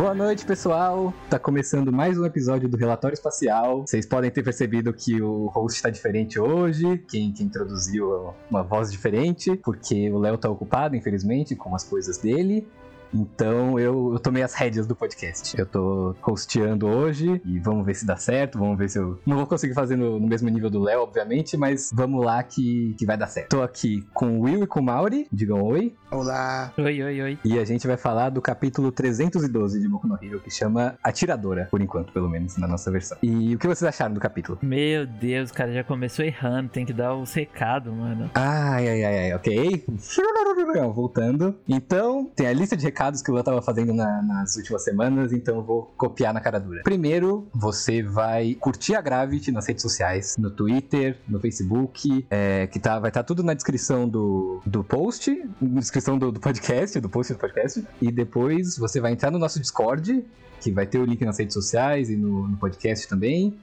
Boa noite, pessoal. Tá começando mais um episódio do Relatório Espacial. Vocês podem ter percebido que o host tá diferente hoje, quem, quem introduziu uma voz diferente, porque o Léo tá ocupado, infelizmente, com as coisas dele. Então eu, eu tomei as rédeas do podcast. Eu tô hosteando hoje e vamos ver se dá certo. Vamos ver se eu. Não vou conseguir fazer no, no mesmo nível do Léo, obviamente, mas vamos lá que, que vai dar certo. Tô aqui com o Will e com o Mauri. Digam oi. Olá. Oi, oi, oi. E a gente vai falar do capítulo 312 de Boku no Hero, que chama Atiradora, por enquanto, pelo menos, na nossa versão. E o que vocês acharam do capítulo? Meu Deus, cara, já começou errando. Tem que dar o recado, mano. Ai, ai, ai, ai, ok. Voltando. Então, tem a lista de recados que o Léo tava fazendo na- nas últimas semanas, então eu vou copiar na cara dura. Primeiro, você vai curtir a Gravity nas redes sociais, no Twitter, no Facebook, é, que tá, vai estar tudo na descrição do, do post, na descrição do, do podcast, do post do podcast, e depois você vai entrar no nosso Discord, que vai ter o link nas redes sociais e no, no podcast também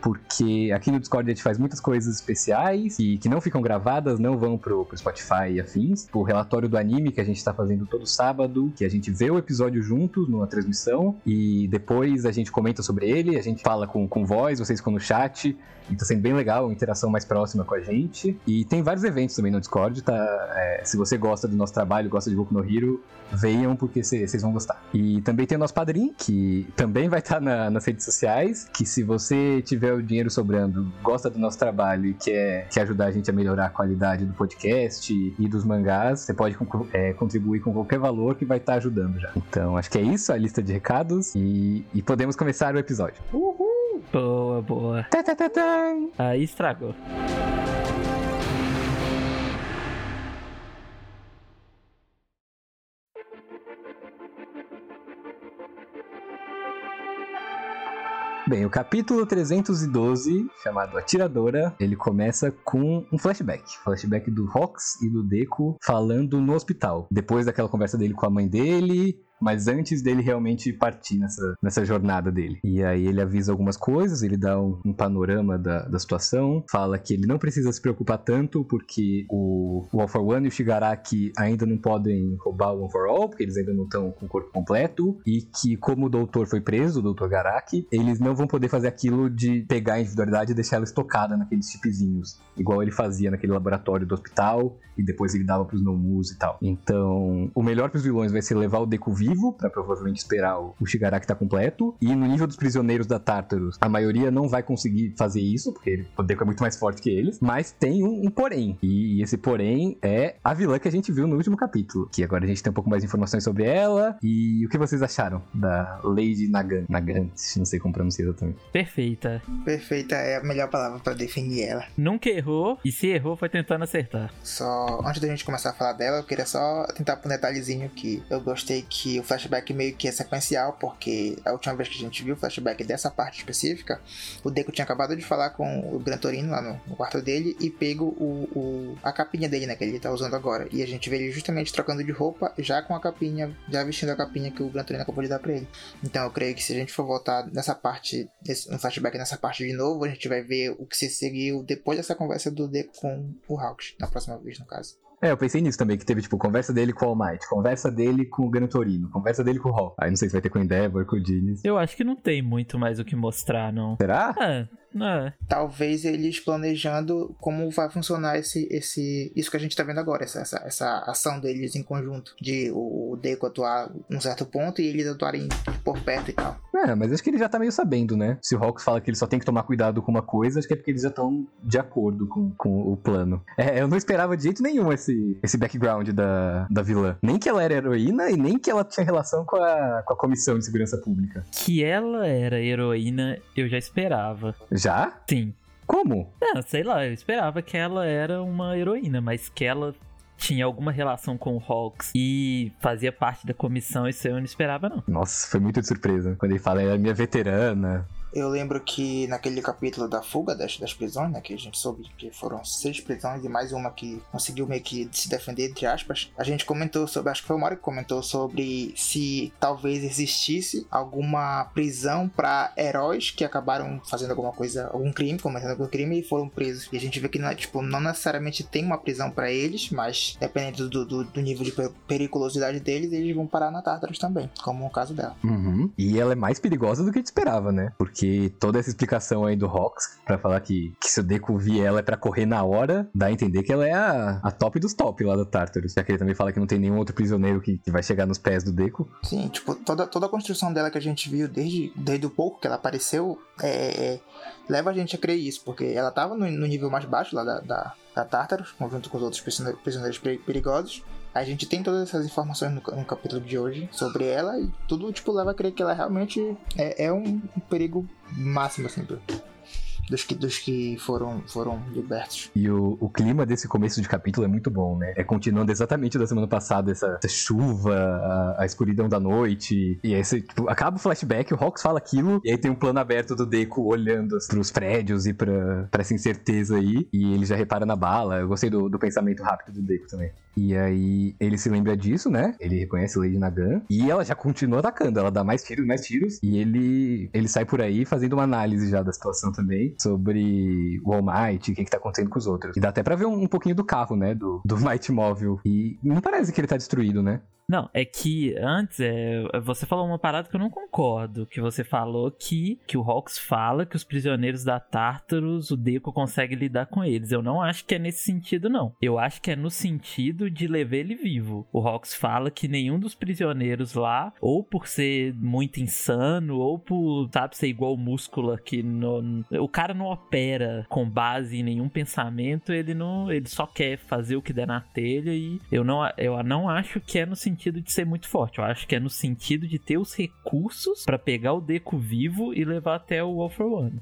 porque aqui no Discord a gente faz muitas coisas especiais e que não ficam gravadas, não vão pro, pro Spotify e afins. O relatório do anime que a gente tá fazendo todo sábado, que a gente vê o episódio juntos numa transmissão e depois a gente comenta sobre ele, a gente fala com, com voz, vocês ficam no chat. E tá sendo bem legal, uma interação mais próxima com a gente. E tem vários eventos também no Discord, tá? É, se você gosta do nosso trabalho, gosta de Boku no Hero, venham porque vocês vão gostar. E também tem o nosso padrinho, que também vai estar nas redes sociais, que se você tiver o dinheiro sobrando, gosta do nosso trabalho e quer, quer ajudar a gente a melhorar a qualidade do podcast e dos mangás, você pode é, contribuir com qualquer valor que vai estar ajudando já. Então, acho que é isso, a lista de recados, e, e podemos começar o episódio. Boa, boa. Tá, tá, tá, tá. Aí estragou. Bem, o capítulo 312, chamado Atiradora, ele começa com um flashback. Flashback do Rox e do Deku falando no hospital. Depois daquela conversa dele com a mãe dele, mas antes dele realmente partir nessa, nessa jornada dele. E aí ele avisa algumas coisas, ele dá um, um panorama da, da situação, fala que ele não precisa se preocupar tanto porque o, o All for One e o Shigaraki ainda não podem roubar o One for All, porque eles ainda não estão com o corpo completo, e que como o doutor foi preso, o doutor Garaki, eles não vão poder fazer aquilo de pegar a individualidade e deixar ela estocada naqueles chipzinhos, igual ele fazia naquele laboratório do hospital, e depois ele dava pros Nomus e tal. Então, o melhor pros vilões vai ser levar o Deku vivo, pra provavelmente esperar o, o Shigaraki tá completo, e no nível dos prisioneiros da Tartarus, a maioria não vai conseguir fazer isso, porque ele- o Deku é muito mais forte que eles, mas tem um, um porém, e esse porém é a vilã que a gente viu no último capítulo, que agora a gente tem um pouco mais de informações sobre ela, e o que vocês acharam da Lady Nagan? Nagan, não sei como pronunciar exatamente. Perfeita. Perfeita é a melhor palavra pra definir ela. Nunca errou, e se errou foi tentando acertar. Só antes da gente começar a falar dela, eu queria só tentar pôr um detalhezinho que eu gostei que o flashback meio que é sequencial, porque a última vez que a gente viu o flashback dessa parte específica, o Deco tinha acabado de falar com o Gran Torino lá no, no quarto dele e pego o, o- a capinha dele, né, que ele tá usando agora. E a gente vê ele justamente trocando de roupa, já com a capinha, já vestindo a capinha que o Gran Torino acabou de dar pra ele. Então eu creio que se a gente for voltar nessa parte, um flashback nessa parte de novo, a gente vai ver o que se seguiu depois dessa conversa do Deco com o Hawks, na próxima vez, no caso. É, eu pensei nisso também, que teve, tipo, conversa dele com o All Might, conversa dele com o Gran Torino, conversa dele com o Hall. Aí não sei se vai ter com o Endeavor, com o Genius. Eu acho que não tem muito mais o que mostrar, não. Será? Ah, é. talvez eles planejando como vai funcionar esse, esse isso que a gente tá vendo agora, essa, essa, essa ação deles em conjunto, de o Deco atuar num certo ponto e eles atuarem por perto e tal. É, mas acho que ele já tá meio sabendo, né? Se o Hawks fala que ele só tem que tomar cuidado com uma coisa, acho que é porque eles já estão de acordo com, com o plano. É, eu não esperava de jeito nenhum esse, esse background da, da vilã. Nem que ela era heroína e nem que ela tinha relação com a, com a Comissão de Segurança Pública. Que ela era heroína, eu já esperava. Já? Sim. Como? Não, sei lá, eu esperava que ela era uma heroína, mas que ela tinha alguma relação com o Hawks e fazia parte da comissão, isso eu não esperava, não. Nossa, foi muito de surpresa. Quando ele fala, ela é minha veterana. Eu lembro que naquele capítulo da fuga das, das prisões, né, que a gente soube que foram seis prisões e mais uma que conseguiu meio que se defender, entre aspas, a gente comentou sobre, acho que foi o Mario que comentou sobre se talvez existisse alguma prisão para heróis que acabaram fazendo alguma coisa, algum crime, cometendo algum crime e foram presos. E a gente vê que não, tipo, não necessariamente tem uma prisão para eles, mas dependendo do, do, do, nível de periculosidade deles, eles vão parar na Tartarus também, como o caso dela. Uhum. E ela é mais perigosa do que a gente esperava, né? Porque porque toda essa explicação aí do Rox, para falar que, que se o Deku vir ela é para correr na hora, dá a entender que ela é a, a top dos top lá do Tartarus. Já que ele também fala que não tem nenhum outro prisioneiro que, que vai chegar nos pés do Deku. Sim, tipo, toda, toda a construção dela que a gente viu desde, desde o pouco que ela apareceu, é, é, leva a gente a crer isso, porque ela tava no, no nível mais baixo lá da, da, da Tartarus, junto com os outros prisioneiros perigosos, a gente tem todas essas informações no, no, capítulo de hoje sobre ela e tudo, tipo, leva a crer que ela realmente é, é um, perigo máximo, assim, dos que, dos que foram, foram libertos. E o, o clima desse começo de capítulo é muito bom, né? É continuando exatamente da semana passada, essa, essa chuva, a, a, escuridão da noite. E você, tipo, acaba o flashback, o Hawks fala aquilo, e aí tem um plano aberto do Deco olhando pros prédios e pra essa incerteza aí. E ele já repara na bala. Eu gostei do, do pensamento rápido do Deco também. E aí ele se lembra disso, né? Ele reconhece Lady Nagan. E ela já continua atacando. Ela dá mais tiros, mais tiros. E ele, ele sai por aí fazendo uma análise já da situação também sobre o All Might, o que, que tá acontecendo com os outros. E dá até pra ver um, um pouquinho do carro, né? Do, do Might Móvel. E não parece que ele tá destruído, né? Não, é que antes é, você falou uma parada que eu não concordo. Que você falou que, que o Hawks fala que os prisioneiros da Tartarus, o Deco consegue lidar com eles. Eu não acho que é nesse sentido, não. Eu acho que é no sentido de levar ele vivo. O Hawks fala que nenhum dos prisioneiros lá, ou por ser muito insano, ou por, sabe, ser igual o músculo que no, o cara não opera com base em nenhum pensamento, ele não, ele só quer fazer o que der na telha e eu não, eu não acho que é no sentido sentido de ser muito forte. Eu acho que é no sentido de ter os recursos para pegar o Deco vivo e levar até o All for One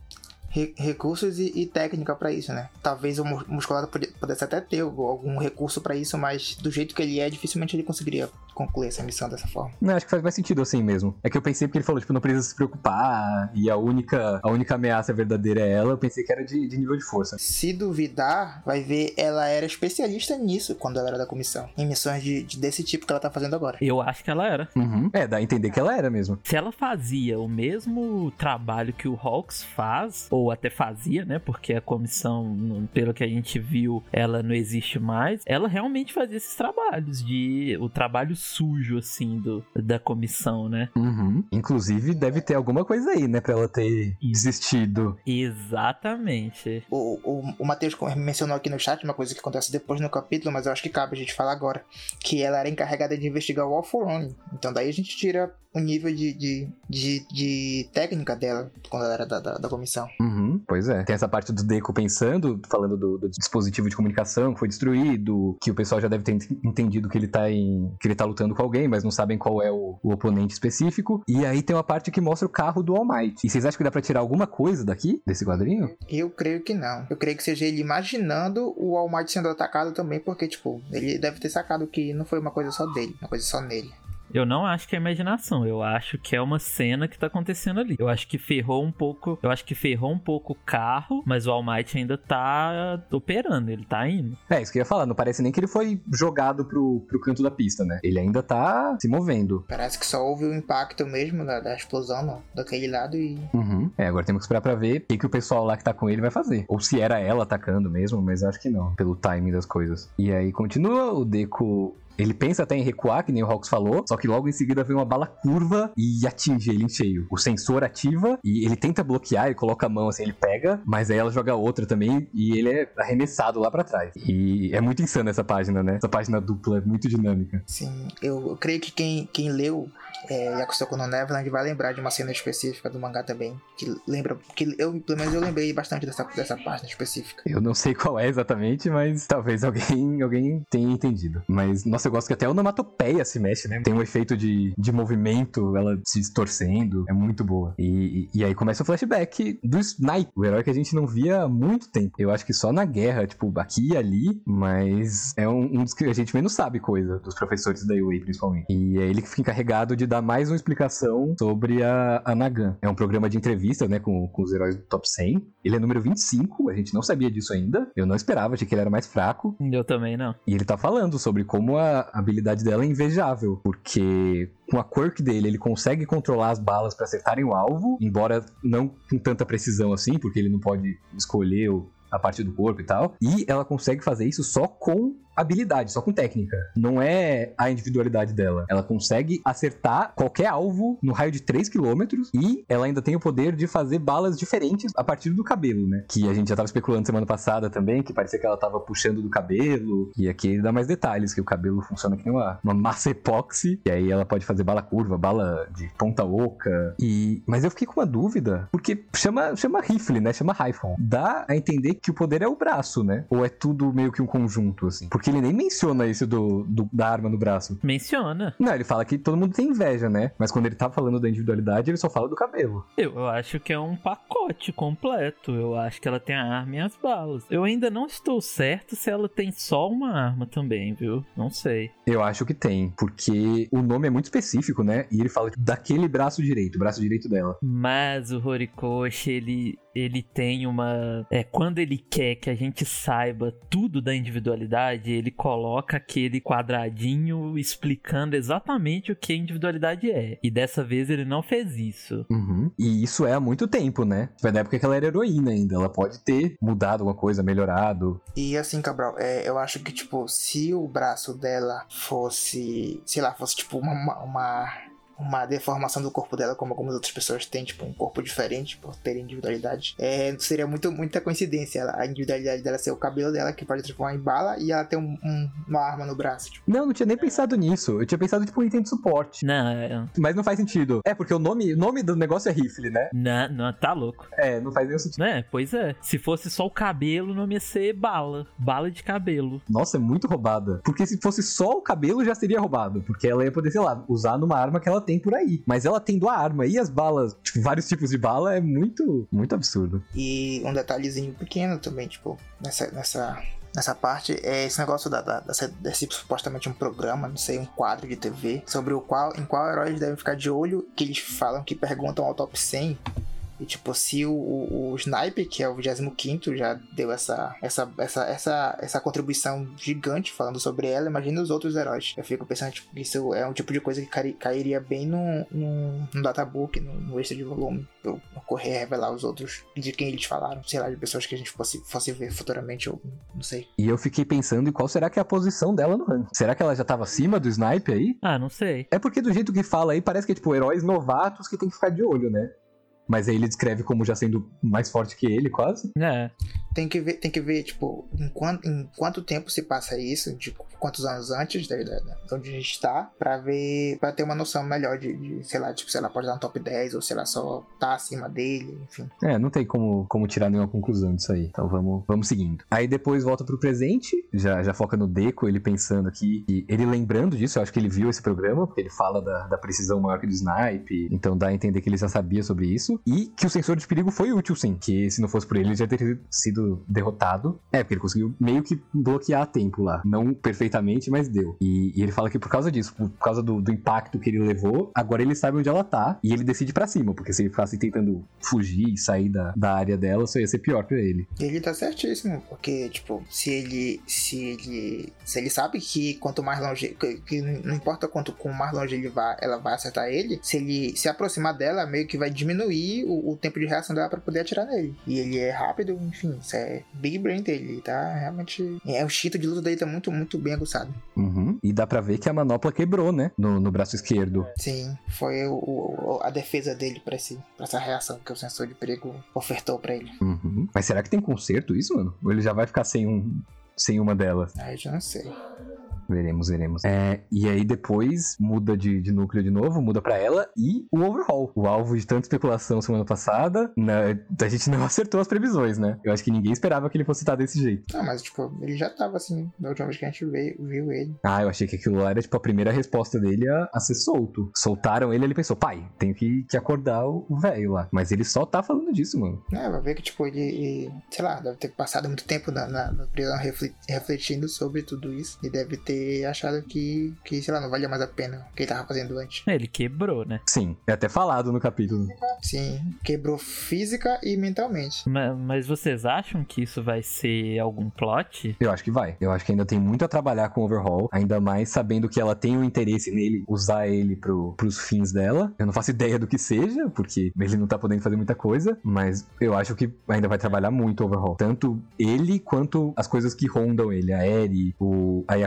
recursos e, e técnica para isso, né? Talvez o musculado pudesse até ter algum recurso para isso, mas do jeito que ele é, dificilmente ele conseguiria concluir essa missão dessa forma. Não, acho que faz mais sentido assim mesmo. É que eu pensei porque ele falou, tipo, não precisa se preocupar e a única, a única ameaça verdadeira é ela, eu pensei que era de, de nível de força. Se duvidar, vai ver, ela era especialista nisso quando ela era da comissão. Em missões de, de desse tipo que ela tá fazendo agora. Eu acho que ela era. Uhum. É, dá a entender que ela era mesmo. Se ela fazia o mesmo trabalho que o Hawks faz, ou até fazia, né? Porque a comissão, pelo que a gente viu, ela não existe mais. Ela realmente fazia esses trabalhos de o trabalho sujo assim do da comissão, né? Uhum. Inclusive deve ter alguma coisa aí, né, para ela ter desistido. Exatamente. O, o, o Matheus mencionou aqui no chat uma coisa que acontece depois no capítulo, mas eu acho que cabe a gente falar agora, que ela era encarregada de investigar o All for One. Então daí a gente tira o nível de, de, de, de técnica dela quando ela era da, da, da comissão. Uhum, pois é. Tem essa parte do Deco pensando, falando do, do, dispositivo de comunicação que foi destruído, que o pessoal já deve ter entendido que ele tá em. que ele tá lutando com alguém, mas não sabem qual é o, o oponente específico. E aí tem uma parte que mostra o carro do All Might. E vocês acham que dá pra tirar alguma coisa daqui, desse quadrinho? Eu creio que não. Eu creio que seja ele imaginando o All Might sendo atacado também, porque, tipo, ele deve ter sacado que não foi uma coisa só dele, uma coisa só nele. Eu não acho que é imaginação, eu acho que é uma cena que tá acontecendo ali. Eu acho que ferrou um pouco, eu acho que ferrou um pouco o carro, mas o All Might ainda tá operando, ele tá indo. É, isso que eu ia falar, não parece nem que ele foi jogado pro, pro canto da pista, né? Ele ainda tá se movendo. Parece que só houve o impacto mesmo da, da explosão no, daquele lado e... Uhum. É, agora temos que esperar pra ver o que, que o pessoal lá que tá com ele vai fazer. Ou se era ela atacando mesmo, mas acho que não, pelo timing das coisas. E aí continua o Deco ele pensa até em recuar, que nem o Hawks falou, só que logo em seguida vem uma bala curva e atinge ele em cheio. O sensor ativa e ele tenta bloquear, ele coloca a mão assim, ele pega, mas aí ela joga outra também e ele é arremessado lá para trás. E é muito insano essa página, né? Essa página dupla é muito dinâmica. Sim, eu, eu creio que quem, quem leu é, Yakusoku no Neverland vai lembrar de uma cena específica do mangá também. Que lembra. Que eu, pelo menos eu lembrei bastante dessa, dessa página específica. Eu não sei qual é exatamente, mas talvez alguém, alguém tenha entendido. Mas, nossa, eu gosto que até a onomatopeia se mexe, né? Tem um efeito de, de movimento, ela se distorcendo. É muito boa. E, e, e aí começa o flashback do Snipe, o herói que a gente não via há muito tempo. Eu acho que só na guerra, tipo, aqui e ali, mas é um, um dos que a gente menos sabe coisa, dos professores da UA principalmente. E é ele que fica encarregado de dar mais uma explicação sobre a, a Nagan. É um programa de entrevistas, né, com, com os heróis do top 100. Ele é número 25, a gente não sabia disso ainda. Eu não esperava, achei que ele era mais fraco. Eu também não. E ele tá falando sobre como a habilidade dela é invejável, porque com a quirk dele, ele consegue controlar as balas para acertarem o alvo, embora não com tanta precisão assim, porque ele não pode escolher a parte do corpo e tal. E ela consegue fazer isso só com habilidade, só com técnica. Não é a individualidade dela. Ela consegue acertar qualquer alvo no raio de 3 km e ela ainda tem o poder de fazer balas diferentes a partir do cabelo, né? Que a gente já tava especulando semana passada também, que parecia que ela tava puxando do cabelo. E aqui ele dá mais detalhes, que o cabelo funciona aqui uma, uma massa epóxi. E aí ela pode fazer bala curva, bala de ponta oca. E... Mas eu fiquei com uma dúvida, porque chama, chama rifle, né? Chama rifle. Dá a entender que o poder é o braço, né? Ou é tudo meio que um conjunto, assim? Porque ele nem menciona isso do, do, da arma no braço. Menciona. Não, ele fala que todo mundo tem inveja, né? Mas quando ele tá falando da individualidade, ele só fala do cabelo. Eu, eu acho que é um pacote completo. Eu acho que ela tem a arma e as balas. Eu ainda não estou certo se ela tem só uma arma também, viu? Não sei. Eu acho que tem, porque o nome é muito específico, né? E ele fala daquele braço direito, o braço direito dela. Mas o Horikoshi, ele ele tem uma. É, quando ele quer que a gente saiba tudo da individualidade, ele coloca aquele quadradinho explicando exatamente o que a individualidade é. E dessa vez ele não fez isso. Uhum. E isso é há muito tempo, né? Foi na época que ela era heroína ainda. Ela pode ter mudado alguma coisa, melhorado. E assim, Cabral, é, eu acho que, tipo, se o braço dela fosse, sei lá, fosse tipo uma, uma uma deformação do corpo dela, como algumas outras pessoas têm, tipo, um corpo diferente por terem individualidade. É, seria muito, muita coincidência a individualidade dela ser o cabelo dela, que pode transformar em bala, e ela ter um, um, uma arma no braço. Tipo. Não, não tinha nem pensado nisso. Eu tinha pensado, tipo, um item de suporte. Não, é... Mas não faz sentido. É, porque o nome, o nome do negócio é rifle, né? Não, não, tá louco. É, não faz nenhum sentido. É, pois é. Se fosse só o cabelo, o nome ia ser bala. Bala de cabelo. Nossa, é muito roubada. Porque se fosse só o cabelo, já seria roubado. Porque ela ia poder, sei lá, usar numa arma que ela tem por aí. Mas ela tendo a arma e as balas, tipo, vários tipos de bala, é muito, muito absurdo. E um detalhezinho pequeno também, tipo, nessa, nessa, nessa parte é esse negócio da, da, desse supostamente um programa, não sei, um quadro de TV, sobre o qual, em qual herói eles devem ficar de olho, que eles falam que perguntam ao top 100 e tipo, se o, o, o Snipe, que é o 25 já deu essa, essa, essa, essa, essa contribuição gigante falando sobre ela, imagina os outros heróis. Eu fico pensando, tipo, isso é um tipo de coisa que cai, cairia bem no, no, no databook, no, no extra de volume. Eu correr revelar os outros de quem eles falaram, sei lá, de pessoas que a gente fosse, fosse ver futuramente, ou não sei. E eu fiquei pensando em qual será que é a posição dela no ranking. Será que ela já tava acima do Snipe aí? Ah, não sei. É porque do jeito que fala aí, parece que é tipo heróis novatos que tem que ficar de olho, né? Mas aí ele descreve como já sendo mais forte que ele, quase. É. Tem que ver, tem que ver tipo, em quanto, em quanto tempo se passa isso, de quantos anos antes da, da, de onde a gente tá, pra ver, pra ter uma noção melhor de, de, sei lá, tipo, se ela pode dar um top 10 ou se ela só tá acima dele, enfim. É, não tem como, como tirar nenhuma conclusão disso aí. Então vamos, vamos seguindo. Aí depois volta pro presente, já, já foca no Deco, ele pensando aqui, e ele lembrando disso, eu acho que ele viu esse programa, porque ele fala da, da precisão maior que do snipe, então dá a entender que ele já sabia sobre isso, e que o sensor de perigo foi útil sim, que se não fosse por ele, ele já teria sido derrotado. É, porque ele conseguiu meio que bloquear tempo lá. Não perfeitamente, mas deu. E, e ele fala que por causa disso, por causa do, do, impacto que ele levou, agora ele sabe onde ela tá e ele decide para cima, porque se ele ficasse tentando fugir e sair da, da área dela, só ia ser pior pra ele. Ele tá certíssimo, porque, tipo, se ele. Se ele. Se ele sabe que quanto mais longe. Que, que não importa quanto com mais longe ele vai, ela vai acertar ele, se ele se aproximar dela, meio que vai diminuir o, o tempo de reação dela para poder atirar nele. E ele é rápido, enfim, isso é big brain dele, tá? Realmente. É, o instinto de luta dele tá muito, muito bem aguçado. Uhum. E dá pra ver que a manopla quebrou, né? No, no braço esquerdo. Sim, foi o, o, a defesa dele pra, esse, pra essa reação que o sensor de perigo ofertou pra ele. Uhum. Mas será que tem conserto isso, mano? Ou ele já vai ficar sem um. Sem uma delas? Aí eu já não sei. Veremos, veremos. É, e aí depois muda de, de núcleo de novo, muda pra ela e o overhaul. O alvo de tanta especulação semana passada, na, a gente não acertou as previsões, né? Eu acho que ninguém esperava que ele fosse estar desse jeito. Não, mas tipo, ele já tava assim, da última vez que a gente veio, viu ele. Ah, eu achei que aquilo lá era tipo a primeira resposta dele a, a ser solto. Soltaram ele, ele pensou, pai, tenho que, que acordar o velho lá. Mas ele só tá falando disso, mano. É, vai ver que tipo, ele, ele, sei lá, deve ter passado muito tempo na, na, na prisão refletindo sobre tudo isso. E deve ter achado que, que, sei lá, não valia mais a pena o que ele tava fazendo antes. Ele quebrou, né? Sim, é até falado no capítulo. Sim, quebrou física e mentalmente. Mas, mas vocês acham que isso vai ser algum plot? Eu acho que vai. Eu acho que ainda tem muito a trabalhar com o Overhaul, ainda mais sabendo que ela tem o um interesse nele, usar ele pro, pros fins dela. Eu não faço ideia do que seja, porque ele não tá podendo fazer muita coisa, mas eu acho que ainda vai trabalhar muito o Overhaul. Tanto ele quanto as coisas que rondam ele, a Eri, o, a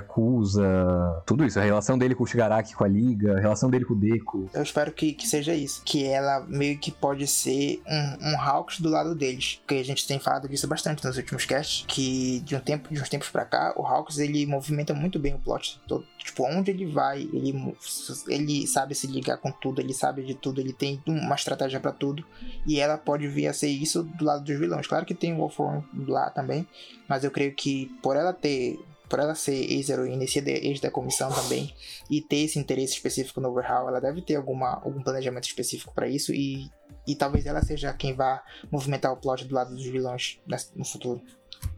Tudo isso. A relação dele com o Shigaraki, com a Liga, a relação dele com o Deku. Eu espero que, que seja isso. Que ela meio que pode ser um, um Hawks do lado deles. Porque a gente tem falado disso bastante nos últimos casts. Que de um tempo, de uns tempos pra cá, o Hawks ele movimenta muito bem o plot todo. Tipo, onde ele vai, ele, ele sabe se ligar com tudo, ele sabe de tudo, ele tem uma estratégia para tudo. E ela pode vir a ser isso do lado dos vilões. Claro que tem o Wolfram lá também, mas eu creio que por ela ter por ela ser ex-heroína e ser ex da comissão também, e ter esse interesse específico no Overhaul, ela deve ter alguma, algum planejamento específico para isso, e, e talvez ela seja quem vá movimentar o plot do lado dos vilões no futuro.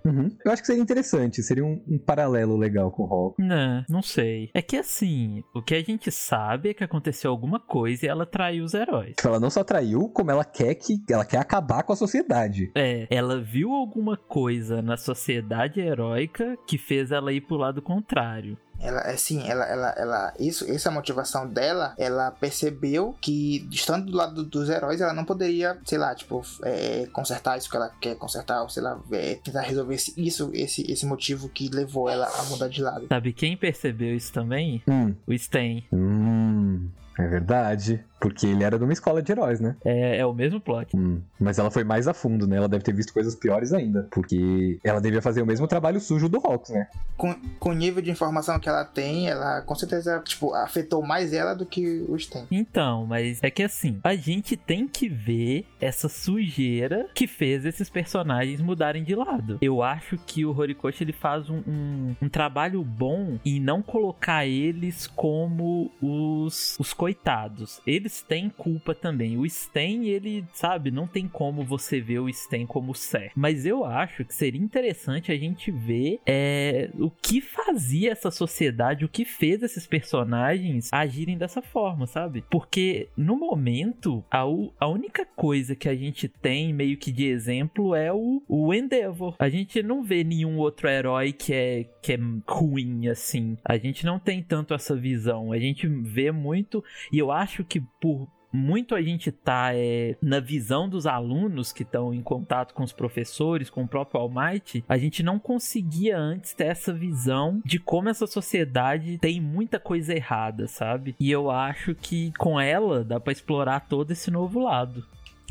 Uhum. Eu acho que seria interessante, seria um, um, paralelo legal com o Hulk. Não, não sei. É que assim, o que a gente sabe é que aconteceu alguma coisa e ela traiu os heróis. Ela não só traiu, como ela quer que ela quer acabar com a sociedade. É, ela viu alguma coisa na sociedade heróica que fez ela ir pro lado contrário. Ela, assim, ela, ela, ela, isso, essa motivação dela, ela percebeu que, estando do lado dos heróis, ela não poderia, sei lá, tipo, é, consertar isso que ela quer consertar, ou sei lá, é, tentar resolver isso, esse, esse motivo que levou ela a mudar de lado. Sabe quem percebeu isso também? Hum. O Sten. Hum. É verdade. Porque ele era de uma escola de heróis, né? É, é o mesmo plot. Hum, mas ela foi mais a fundo, né? Ela deve ter visto coisas piores ainda. Porque ela devia fazer o mesmo trabalho sujo do Hawks, né? Com, com o nível de informação que ela tem, ela com certeza, tipo, afetou mais ela do que os tem. Então, mas é que assim, a gente tem que ver essa sujeira que fez esses personagens mudarem de lado. Eu acho que o Horikoshi ele faz um, um, um trabalho bom em não colocar eles como os, os coitados. Eles têm culpa também. O Sten, ele, sabe, não tem como você ver o Sten como certo. Mas eu acho que seria interessante a gente ver é, o que fazia essa sociedade, o que fez esses personagens agirem dessa forma, sabe? Porque no momento, a, a única coisa que a gente tem meio que de exemplo é o, o Endeavor. A gente não vê nenhum outro herói que é, que é ruim assim. A gente não tem tanto essa visão. A gente vê muito e eu acho que por muito a gente tá é, na visão dos alunos que estão em contato com os professores, com o próprio Almighty, a gente não conseguia antes ter essa visão de como essa sociedade tem muita coisa errada, sabe? E eu acho que com ela dá para explorar todo esse novo lado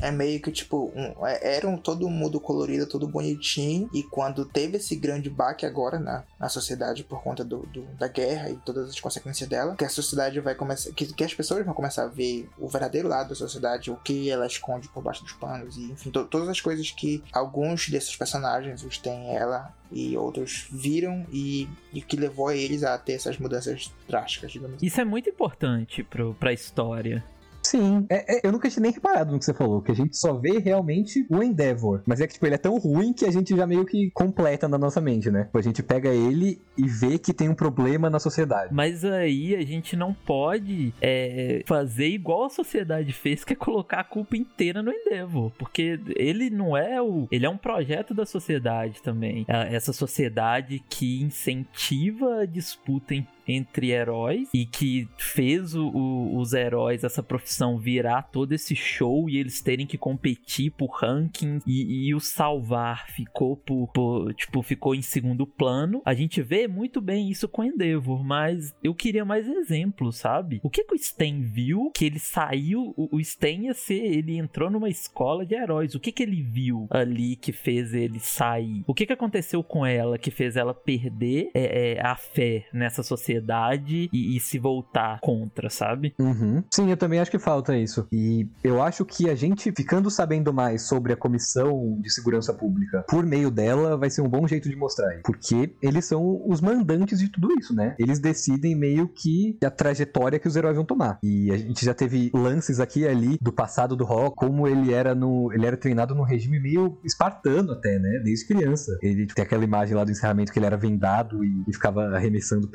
é meio que tipo, um, é, era um todo mundo colorido, todo bonitinho, e quando teve esse grande baque agora na, na sociedade por conta do, do, da guerra e todas as consequências dela, que a sociedade vai começar, que, que as pessoas vão começar a ver o verdadeiro lado da sociedade, o que ela esconde por baixo dos panos, e enfim, to, todas as coisas que alguns desses personagens, os tem ela e outros viram e, e que levou a eles a ter essas mudanças drásticas, digamos assim. Isso é muito importante pro, pra história. Sim. É, é, eu nunca tinha nem reparado no que você falou, que a gente só vê realmente o Endeavor. Mas é que, tipo, ele é tão ruim que a gente já meio que completa na nossa mente, né? Tipo, a gente pega ele e vê que tem um problema na sociedade. Mas aí a gente não pode é, fazer igual a sociedade fez, que é colocar a culpa inteira no Endeavor. Porque ele não é o. Ele é um projeto da sociedade também. É, essa sociedade que incentiva a disputa entre heróis e que fez o, o, os heróis, essa profissão, virar todo esse show e eles terem que competir por ranking e, e o salvar ficou por, por, tipo, ficou em segundo plano. A gente vê muito bem isso com Endeavor, mas eu queria mais exemplos, sabe? O que, que o Sten viu que ele saiu, o, o Sten ia ser, ele entrou numa escola de heróis. O que que ele viu ali que fez ele sair? O que que aconteceu com ela que fez ela perder é, é, a fé nessa sociedade e, e, se voltar contra, sabe? Uhum. Sim, eu também acho que falta isso. E eu acho que a gente ficando sabendo mais sobre a Comissão de Segurança Pública por meio dela vai ser um bom jeito de mostrar. Porque eles são os mandantes de tudo isso, né? Eles decidem meio que a trajetória que os heróis vão tomar. E a gente já teve lances aqui e ali do passado do Rock, como ele era no. Ele era treinado num regime meio espartano até, né? Desde criança. Ele tem aquela imagem lá do encerramento que ele era vendado e, e ficava arremessando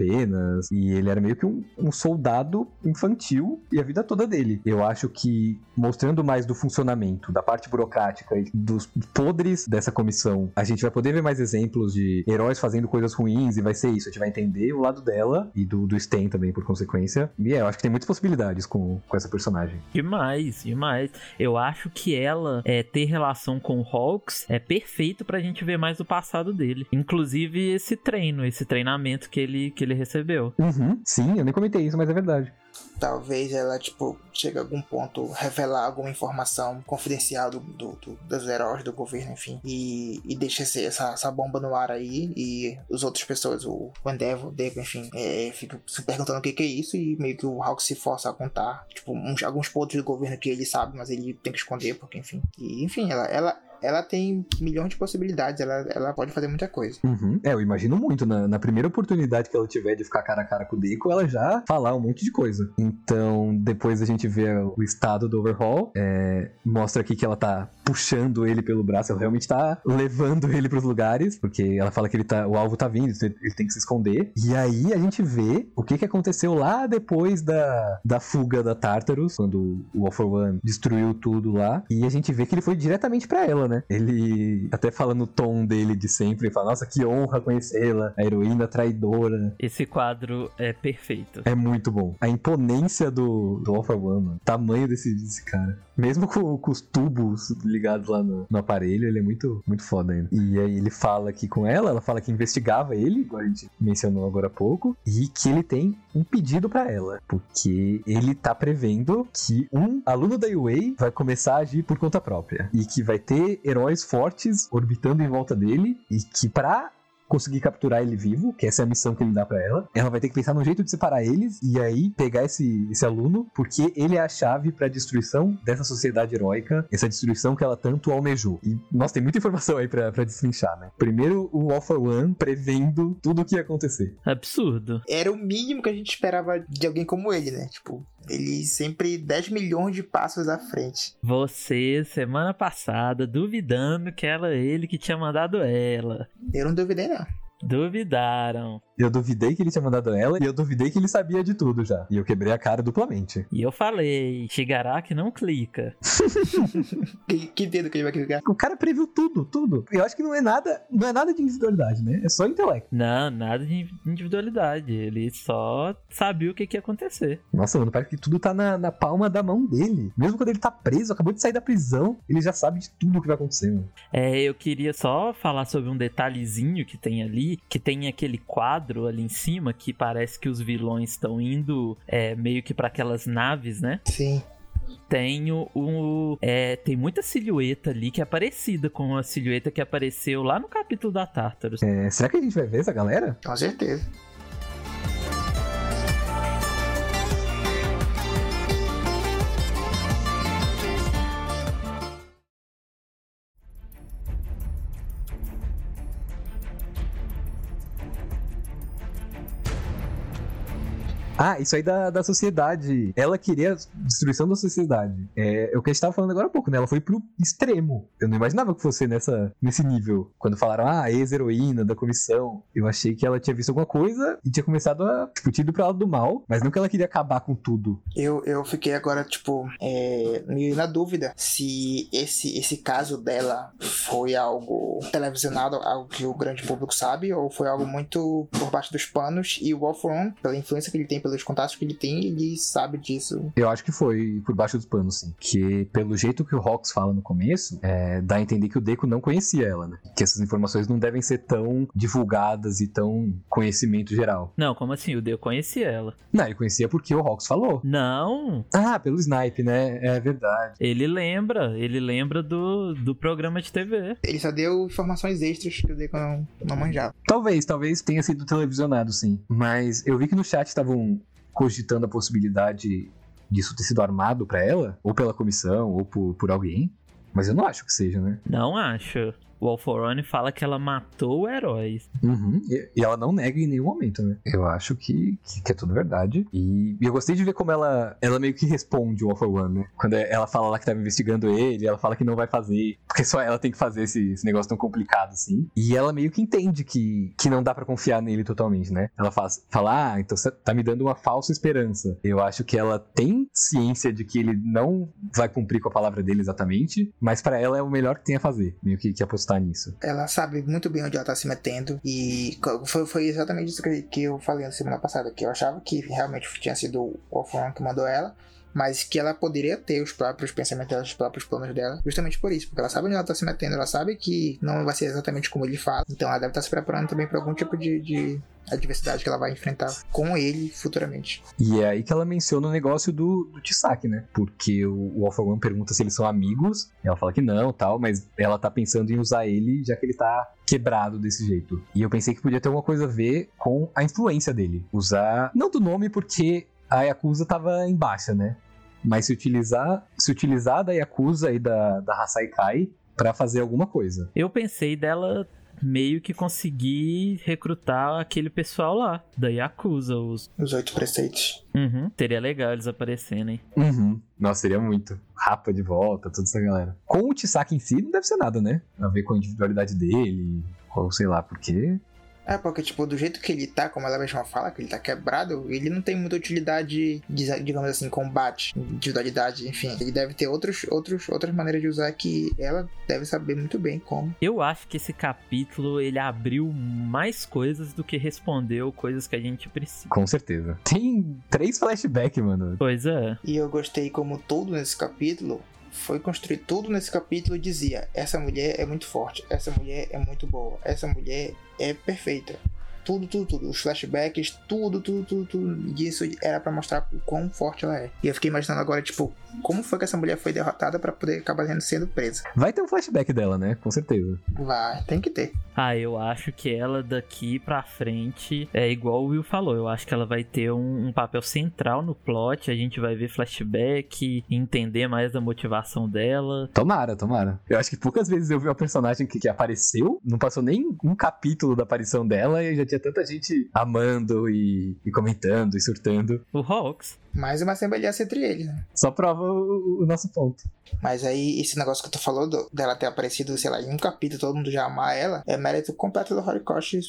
E ele era meio que um, um soldado infantil e a vida toda dele. Eu acho que mostrando mais do funcionamento, da parte burocrática e dos podres dessa comissão, a gente vai poder ver mais exemplos de heróis fazendo coisas ruins e vai ser isso. A gente vai entender o lado dela e do, do Sten também, por consequência. E é, eu acho que tem muitas possibilidades com, com essa personagem. Demais, demais. Eu acho que ela é, ter relação com o Hawks é perfeito pra gente ver mais do passado dele. Inclusive esse treino, esse treinamento que ele, que ele recebeu. Uhum, sim, eu nem comentei isso, mas é verdade. Talvez ela, tipo, chegue a algum ponto revelar alguma informação confidencial do, do, do dos heróis do governo, enfim, e, e deixa essa, essa bomba no ar aí, e os outras pessoas, o Endeavor, Devo, enfim, é, ficam se perguntando o que, que, é isso, e meio que o Hulk se força a contar, tipo, uns, alguns pontos do governo que ele sabe, mas ele tem que esconder, porque, enfim, e, enfim, ela, ela ela tem milhões de possibilidades, ela, ela pode fazer muita coisa. Uhum. É, eu imagino muito. Na, na, primeira oportunidade que ela tiver de ficar cara a cara com o Deco, ela já falar um monte de coisa. Então, depois a gente vê o estado do overhaul, é, mostra aqui que ela tá puxando ele pelo braço, ela realmente tá levando ele pros lugares, porque ela fala que ele tá, o alvo tá vindo, ele tem que se esconder. E aí a gente vê o que que aconteceu lá depois da, da fuga da Tartarus, quando o All for One destruiu tudo lá, e a gente vê que ele foi diretamente para ela, né? Ele até fala no tom dele de sempre, fala, nossa, que honra conhecê-la, a heroína traidora. Esse quadro é perfeito. É muito bom. A imponência do, do All for One, mano. tamanho desse, desse cara. Mesmo com, com os tubos ligados lá no, no, aparelho, ele é muito, muito foda ainda. E aí ele fala aqui com ela, ela fala que investigava ele, igual a gente mencionou agora há pouco, e que ele tem um pedido para ela, porque ele tá prevendo que um aluno da UA vai começar a agir por conta própria e que vai ter heróis fortes orbitando em volta dele e que para conseguir capturar ele vivo, que essa é a missão que ele dá para ela. Ela vai ter que pensar num jeito de separar eles e aí pegar esse, esse aluno, porque ele é a chave para a destruição dessa sociedade heróica, essa destruição que ela tanto almejou. E, nossa, tem muita informação aí pra, pra destrinchar, né? Primeiro, o for One prevendo tudo o que ia acontecer. Absurdo. Era o mínimo que a gente esperava de alguém como ele, né? Tipo, ele sempre 10 milhões de passos à frente. Você, semana passada, duvidando que era ele que tinha mandado ela. Eu não duvidei, não. Duvidaram. Eu duvidei que ele tinha mandado ela e eu duvidei que ele sabia de tudo já. E eu quebrei a cara duplamente. E eu falei, Shigaraki não clica. que, que dedo que ele vai clicar? O cara previu tudo, tudo. Eu acho que não é nada, não é nada de individualidade, né? É só intelecto. Não, nada de individualidade. Ele só sabia o que, que ia acontecer. Nossa, mano, parece que tudo tá na, na palma da mão dele. Mesmo quando ele tá preso, acabou de sair da prisão, ele já sabe de tudo o que vai acontecer, mano. É, eu queria só falar sobre um detalhezinho que tem ali, que tem aquele quadro quadro ali em cima que parece que os vilões estão indo é, meio que para aquelas naves, né? Sim tem o, é, tem muita silhueta ali que é parecida com a silhueta que apareceu lá no capítulo da Tartarus. É, será que a gente vai ver essa galera? Com certeza. Ah, isso aí da, da sociedade. Ela queria a destruição da sociedade. É, é o que a gente tava falando agora há pouco, né? Ela foi pro extremo. Eu não imaginava que fosse nessa, nesse nível. Quando falaram, ah, ex-heroína da comissão, eu achei que ela tinha visto alguma coisa e tinha começado a, tipo, tido pra lado do mal, mas não que ela queria acabar com tudo. Eu, eu fiquei agora, tipo, é, meio na dúvida se esse, esse caso dela foi algo televisionado, algo que o grande público sabe, ou foi algo muito por baixo dos panos e o Wolf One, pela influência que ele tem, pelos contatos que ele tem, ele sabe disso. Eu acho que foi por baixo dos panos, sim. Que pelo jeito que o Hawks fala no começo, é, dá a entender que o Deco não conhecia ela, né? Que essas informações não devem ser tão divulgadas e tão conhecimento geral. Não, como assim? O Deco conhecia ela. Não, ele conhecia porque o Hawks falou. Não, Ah, pelo Snipe, né? É verdade. ele lembra. Ele lembra do, do programa de TV. Ele só deu informações extras que o Deco não, não manjava. Talvez, talvez tenha sido televisionado, sim. Mas eu vi que no chat estavam cogitando a possibilidade disso ter sido armado pra ela, ou pela comissão, ou por, por alguém. Mas eu não acho que seja, né? Não acho. O Alforone fala que ela matou o herói. Uhum. E, e ela não nega em nenhum momento, né? Eu acho que, que, que é tudo verdade. E, e eu gostei de ver como ela, ela meio que responde o All for One, né? Quando ela fala lá que tava investigando ele, ela fala que não vai fazer, porque só ela tem que fazer esse, esse negócio tão complicado assim. E ela meio que entende que, que não dá pra confiar nele totalmente, né? Ela faz, fala, ah, então você tá me dando uma falsa esperança. Eu acho que ela tem ciência de que ele não vai cumprir com a palavra dele exatamente, mas pra ela é o melhor que tem a fazer, meio que, que apostar nisso. Ela sabe muito bem onde ela tá se metendo. E foi, foi exatamente isso que, eu falei na semana passada. Que eu achava que realmente tinha sido o Wolfram que mandou ela. Mas que ela poderia ter os próprios pensamentos dela, os próprios planos dela. Justamente por isso. Porque ela sabe onde ela tá se metendo. Ela sabe que não vai ser exatamente como ele fala. Então ela deve estar se preparando também para algum tipo de, de adversidade que ela vai enfrentar com ele futuramente. E é aí que ela menciona o negócio do, do Tisaki, né? Porque o, o for One pergunta se eles são amigos, ela fala que não tal, mas ela tá pensando em usar ele já que ele tá quebrado desse jeito. E eu pensei que podia ter alguma coisa a ver com a influência dele. Usar, não do nome porque a Yakuza tava em baixa, né? Mas se utilizar, se utilizar da Yakuza e da, da Hasaikai pra fazer alguma coisa. Eu pensei dela meio que conseguir recrutar aquele pessoal lá, da Yakuza. Os... Os oito preceitos. Uhum. Seria legal eles aparecerem. Uhum. Nossa, seria muito. Rapa de volta, toda essa galera. Com o Tisaki em si, não deve ser nada, né? A ver com a individualidade dele, ou sei lá, porque. É, porque, tipo, do jeito que ele tá, como ela mesma fala, que ele tá quebrado, ele não tem muita utilidade, diz- digamos assim, combate, individualidade, enfim. Ele deve ter outros, outros, outras maneiras de usar que ela deve saber muito bem como. Eu acho que esse capítulo ele abriu mais coisas do que respondeu coisas que a gente precisa. Com certeza. Tem três flashbacks, mano. Pois é. E eu gostei como tudo nesse capítulo foi construir tudo nesse capítulo dizia essa mulher é muito forte, essa mulher é muito boa, essa mulher é perfeita. Tudo, tudo, tudo. Os flashbacks, tudo, tudo, tudo, tudo. E isso era pra mostrar o quão forte ela é. E eu fiquei imaginando agora, tipo, como foi que essa mulher foi derrotada pra poder acabar sendo presa. Vai ter um flashback dela, né? Com certeza. Vai, tem que ter. Ah, eu acho que ela daqui pra frente é igual o Will falou. Eu acho que ela vai ter um, um papel central no plot. A gente vai ver flashback, entender mais da motivação dela. Tomara, tomara. Eu acho que poucas vezes eu vi uma personagem que, que apareceu, não passou nem um capítulo da aparição dela e já tinha tanta gente amando e, e comentando e surtando. O Hawks. Mais uma semelhança entre eles, né? Só prova o, o nosso ponto. Mas aí, esse negócio que tu falou do- dela ter aparecido, sei lá, em um capítulo, todo mundo já amar ela, é mérito completo do Horikoshi,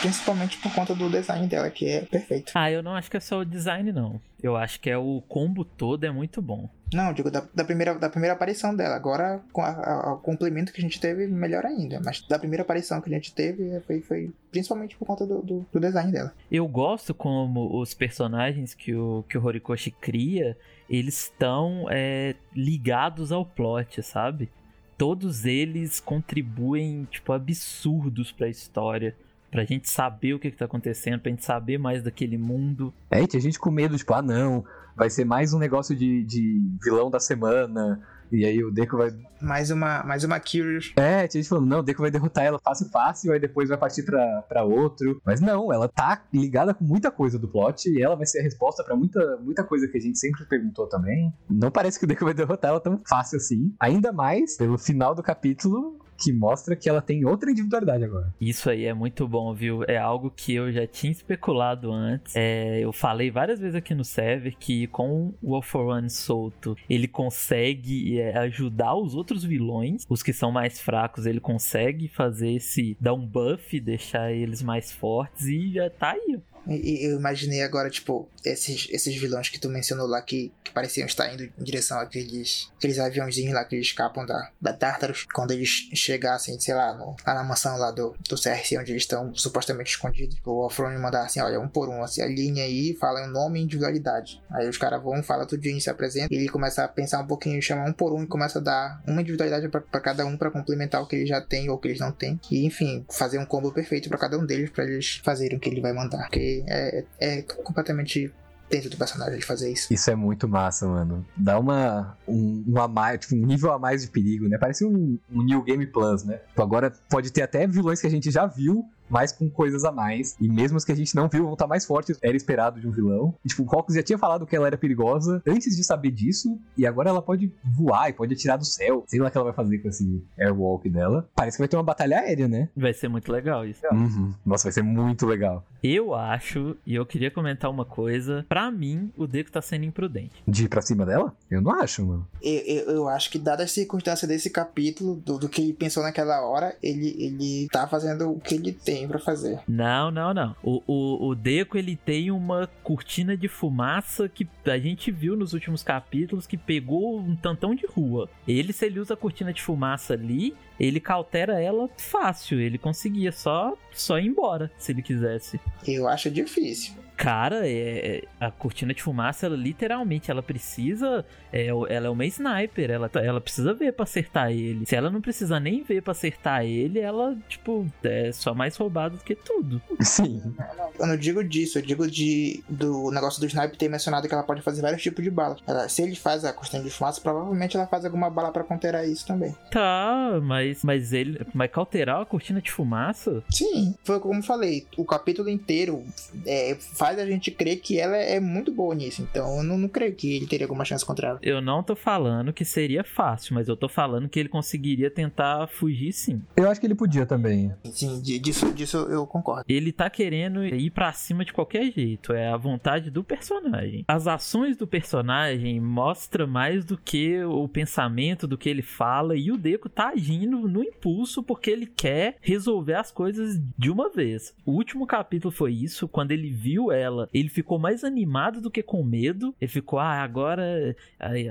principalmente por conta do design dela, que é perfeito. Ah, eu não acho que é só o design, não. Eu acho que é o combo todo é muito bom. Não, digo, da, da primeira, da primeira aparição dela. Agora, com a- a- o complemento que a gente teve, melhor ainda. Mas da primeira aparição que a gente teve, foi, foi principalmente por conta do, do, do design dela. Eu gosto como os personagens que o, que o Horikoshi cria, eles estão é, ligados ao plot, sabe? Todos eles contribuem, tipo, absurdos pra história. Pra gente saber o que, que tá acontecendo, pra gente saber mais daquele mundo. É, tinha gente com medo, tipo, ah não, vai ser mais um negócio de, de vilão da semana. E aí o Deco vai. Mais uma, mais uma Curious. É, tinha gente falando, não, o Deco vai derrotar ela fácil, fácil, aí depois vai partir pra, pra outro. Mas não, ela tá ligada com muita coisa do plot e ela vai ser a resposta pra muita, muita coisa que a gente sempre perguntou também. Não parece que o Deco vai derrotar ela tão fácil assim. Ainda mais, pelo final do capítulo, que mostra que ela tem outra individualidade agora. Isso aí é muito bom, viu? É algo que eu já tinha especulado antes. É, eu falei várias vezes aqui no server que com o All for One solto, ele consegue é, ajudar os outros vilões, os que são mais fracos, ele consegue fazer esse dar um buff, deixar eles mais fortes e já tá aí. E eu imaginei agora, tipo, esses, esses vilões que tu mencionou lá que, que pareciam estar indo em direção àqueles aqueles aviãozinhos lá que escapam da, da Tartarus. Quando eles chegassem, sei lá, no, lá na mansão lá do, do CRC, onde eles estão supostamente escondidos, o Alfrone mandar assim: olha, um por um, assim, a linha aí, fala o nome e individualidade. Aí os caras vão, fala tudinho, se apresenta, e ele começa a pensar um pouquinho, chama um por um e começa a dar uma individualidade para cada um para complementar o que ele já tem ou o que eles não têm. E enfim, fazer um combo perfeito para cada um deles para eles fazerem o que ele vai mandar. Porque é, é completamente dentro do personagem de fazer isso. Isso é muito massa, mano. Dá uma um, um, a mais, tipo, um nível a mais de perigo, né? Parece um, um New Game Plus, né? Tipo, agora pode ter até vilões que a gente já viu, mas com coisas a mais. E mesmo os que a gente não viu vão estar tá mais fortes, era esperado de um vilão. E, tipo, o Hawks já tinha falado que ela era perigosa antes de saber disso, e agora ela pode voar e pode atirar do céu. Sei lá o que ela vai fazer com esse airwalk dela. Parece que vai ter uma batalha aérea, né? Vai ser muito legal isso. Uhum. Nossa, vai ser muito legal. Eu acho, e eu queria comentar uma coisa, pra mim, o Deco tá sendo imprudente. De ir pra cima dela? Eu não acho, mano. Eu, eu, eu acho que, dada a circunstância desse capítulo, do, do que ele pensou naquela hora, ele, ele tá fazendo o que ele tem pra fazer. Não, não, não. O, o, o Deco, ele tem uma cortina de fumaça que a gente viu nos últimos capítulos que pegou um tantão de rua. Ele, se ele usa a cortina de fumaça ali, ele cautera ela fácil. Ele conseguia só, só ir embora, se ele quisesse. Eu acho difícil. Cara, é, é, a cortina de fumaça, ela literalmente, ela precisa. É, ela é uma sniper, ela, tá, ela precisa ver pra acertar ele. Se ela não precisa nem ver pra acertar ele, ela, tipo, é só mais roubada do que tudo. Sim. Eu não digo disso, eu digo de do negócio do sniper ter mencionado que ela pode fazer vários tipos de balas. Ela, se ele faz a cortina de fumaça, provavelmente ela faz alguma bala para conter isso também. Tá, mas, mas ele. Mas cauterar a cortina de fumaça? Sim, foi como eu falei, o capítulo inteiro é, faz a gente crer que ela é muito boa nisso. Então eu não, não creio que ele teria alguma chance contra ela. Eu não tô falando que seria fácil, mas eu tô falando que ele conseguiria tentar fugir sim. Eu acho que ele podia também. Sim, disso, disso eu concordo. Ele tá querendo ir para cima de qualquer jeito. É a vontade do personagem. As ações do personagem mostram mais do que o pensamento do que ele fala. E o Deco tá agindo no impulso porque ele quer resolver as coisas de uma vez. O último capítulo foi isso. Quando ele viu ela, ele ficou mais animado do que com medo. Ele ficou, ah, agora.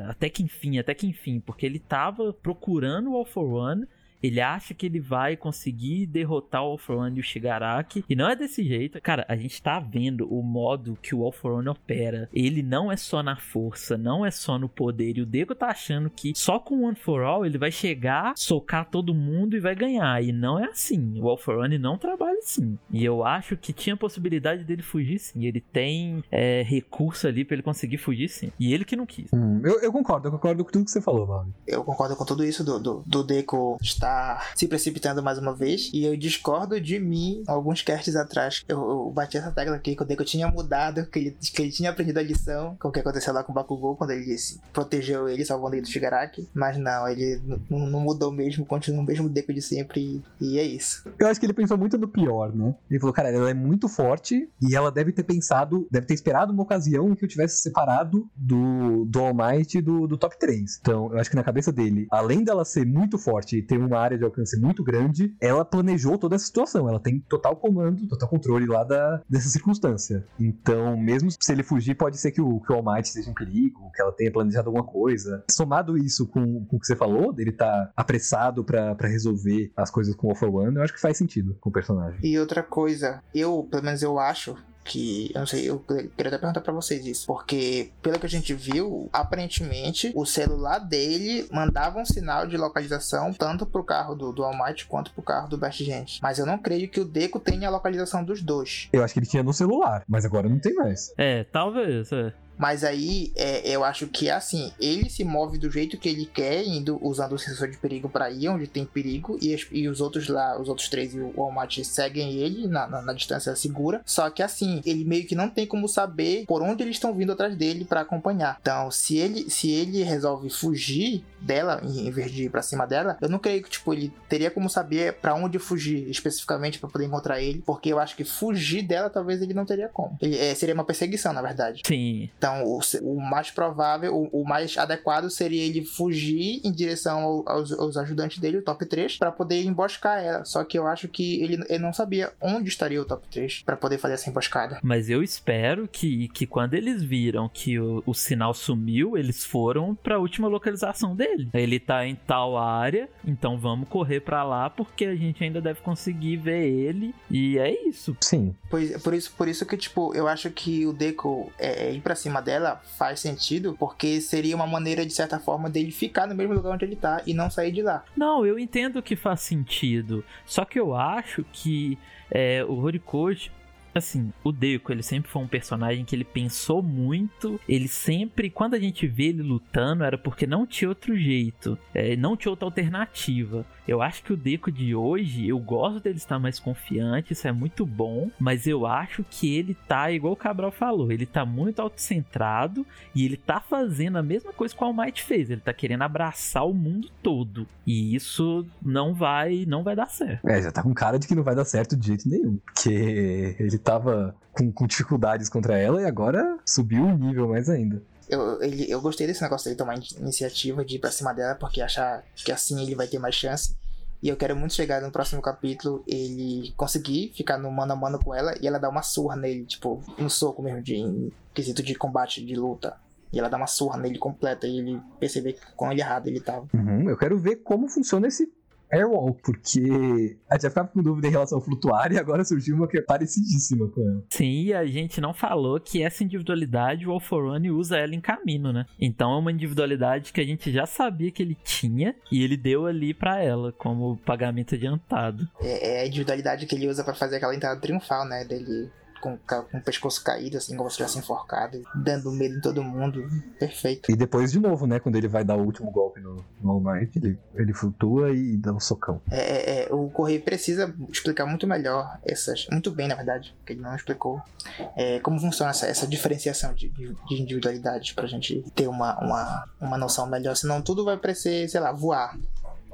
Até que enfim, até que enfim. Porque ele tava procurando o All for One ele acha que ele vai conseguir derrotar o All For One e o Shigaraki. E não é desse jeito. Cara, a gente tá vendo o modo que o All For One opera. Ele não é só na força, não é só no poder. E o Deco tá achando que só com One For All ele vai chegar, socar todo mundo e vai ganhar. E não é assim. O All For One não trabalha assim. E eu acho que tinha possibilidade dele fugir sim. Ele tem é, recurso ali para ele conseguir fugir sim. E ele que não quis. Hum, eu, eu, concordo, eu concordo com tudo que você falou, mano. Eu concordo com tudo isso do, do, do Deco estar se precipitando mais uma vez. E eu discordo de mim alguns casts atrás. Eu, eu bati essa tecla aqui quando eu tinha mudado, que ele, que ele tinha aprendido a lição com o que aconteceu lá com o Bakugou, quando ele disse, protegeu ele, salvando ele do Shigaraki. Mas não, ele não mudou mesmo, continua o mesmo Deco de sempre e, e, é isso. Eu acho que ele pensou muito no pior, né? Ele falou, cara, ela é muito forte e ela deve ter pensado, deve ter esperado uma ocasião em que eu tivesse separado do, do All Might do, do top 3. Então, eu acho que na cabeça dele, além dela ser muito forte e ter uma área de alcance muito grande, ela planejou toda essa situação. Ela tem total comando, total controle lá da, dessa circunstância. Então, mesmo se ele fugir, pode ser que o, que o All Might seja um perigo, que ela tenha planejado alguma coisa. Somado isso com, com o que você falou, dele tá apressado para resolver as coisas com o All for One, eu acho que faz sentido com o personagem. E outra coisa, eu, pelo menos eu acho, que eu não sei, eu queria até perguntar para vocês isso, porque pelo que a gente viu, aparentemente o celular dele mandava um sinal de localização tanto pro carro do, do All Might quanto pro carro do Best Gente. Mas eu não creio que o Deco tenha a localização dos dois. Eu acho que ele tinha no celular, mas agora não tem mais. É, talvez, é. Mas aí é, eu acho que é assim, ele se move do jeito que ele quer, indo usando o sensor de perigo para ir onde tem perigo, e, e, os outros lá, os outros três e o Walmart seguem ele na, na, na, distância segura. Só que assim, ele meio que não tem como saber por onde eles estão vindo atrás dele para acompanhar. Então, se ele se ele resolve fugir dela, em vez de ir pra cima dela, eu não creio que tipo, ele teria como saber para onde fugir especificamente para poder encontrar ele, porque eu acho que fugir dela talvez ele não teria como. Ele, é, seria uma perseguição, na verdade. Sim. Então, o, o mais provável, o, o, mais adequado seria ele fugir em direção aos, aos ajudantes dele, o top 3, para poder emboscar ela. Só que eu acho que ele, ele não sabia onde estaria o top 3 para poder fazer essa emboscada. Mas eu espero que, que quando eles viram que o, o sinal sumiu, eles foram para a última localização dele. Ele tá em tal área, então vamos correr para lá porque a gente ainda deve conseguir ver ele e é isso. Sim. Pois, por isso, por isso que tipo, eu acho que o Deco é, é ir para cima dela faz sentido, porque seria uma maneira de certa forma dele ficar no mesmo lugar onde ele tá e não sair de lá. Não, eu entendo que faz sentido. Só que eu acho que é, o Horikoshi assim, o Deco, ele sempre foi um personagem que ele pensou muito. Ele sempre, quando a gente vê ele lutando, era porque não tinha outro jeito, é, não tinha outra alternativa. Eu acho que o Deco de hoje, eu gosto dele estar mais confiante, isso é muito bom, mas eu acho que ele tá, igual o Cabral falou, ele tá muito autocentrado e ele tá fazendo a mesma coisa que o All Might fez. Ele tá querendo abraçar o mundo todo. E isso não vai, não vai dar certo. É, já tá com cara de que não vai dar certo de jeito nenhum. Porque ele tava com, com dificuldades contra ela e agora subiu o nível mais ainda. Eu, ele, eu gostei desse negócio dele tomar iniciativa de ir pra cima dela, porque achar que assim ele vai ter mais chance. E eu quero muito chegar no próximo capítulo ele conseguir ficar no mano a mano com ela e ela dar uma surra nele, tipo, um soco mesmo, de em quesito de combate, de luta. E ela dá uma surra nele completa e ele perceber quão errado ele tava. Uhum, eu quero ver como funciona esse Airwall, porque a gente já ficava com dúvida em relação a flutuar e agora surgiu uma que é parecidíssima com ela. Sim, e a gente não falou que essa individualidade o Alforone usa ela em caminho, né? Então é uma individualidade que a gente já sabia que ele tinha e ele deu ali para ela como pagamento adiantado. É, é a individualidade que ele usa para fazer aquela entrada triunfal, né? Dele com, com o pescoço caído, assim, como se tivesse enforcado, dando medo em todo mundo. Perfeito. E depois, de novo, né? Quando ele vai dar o último golpe no, no All Might, ele, ele flutua e dá um socão. É, é, é, o Correio precisa explicar muito melhor essas. Muito bem, na verdade, que ele não explicou. É, como funciona essa, essa diferenciação de, de, de individualidades pra gente ter uma, uma, uma noção melhor. Senão tudo vai parecer, sei lá, voar.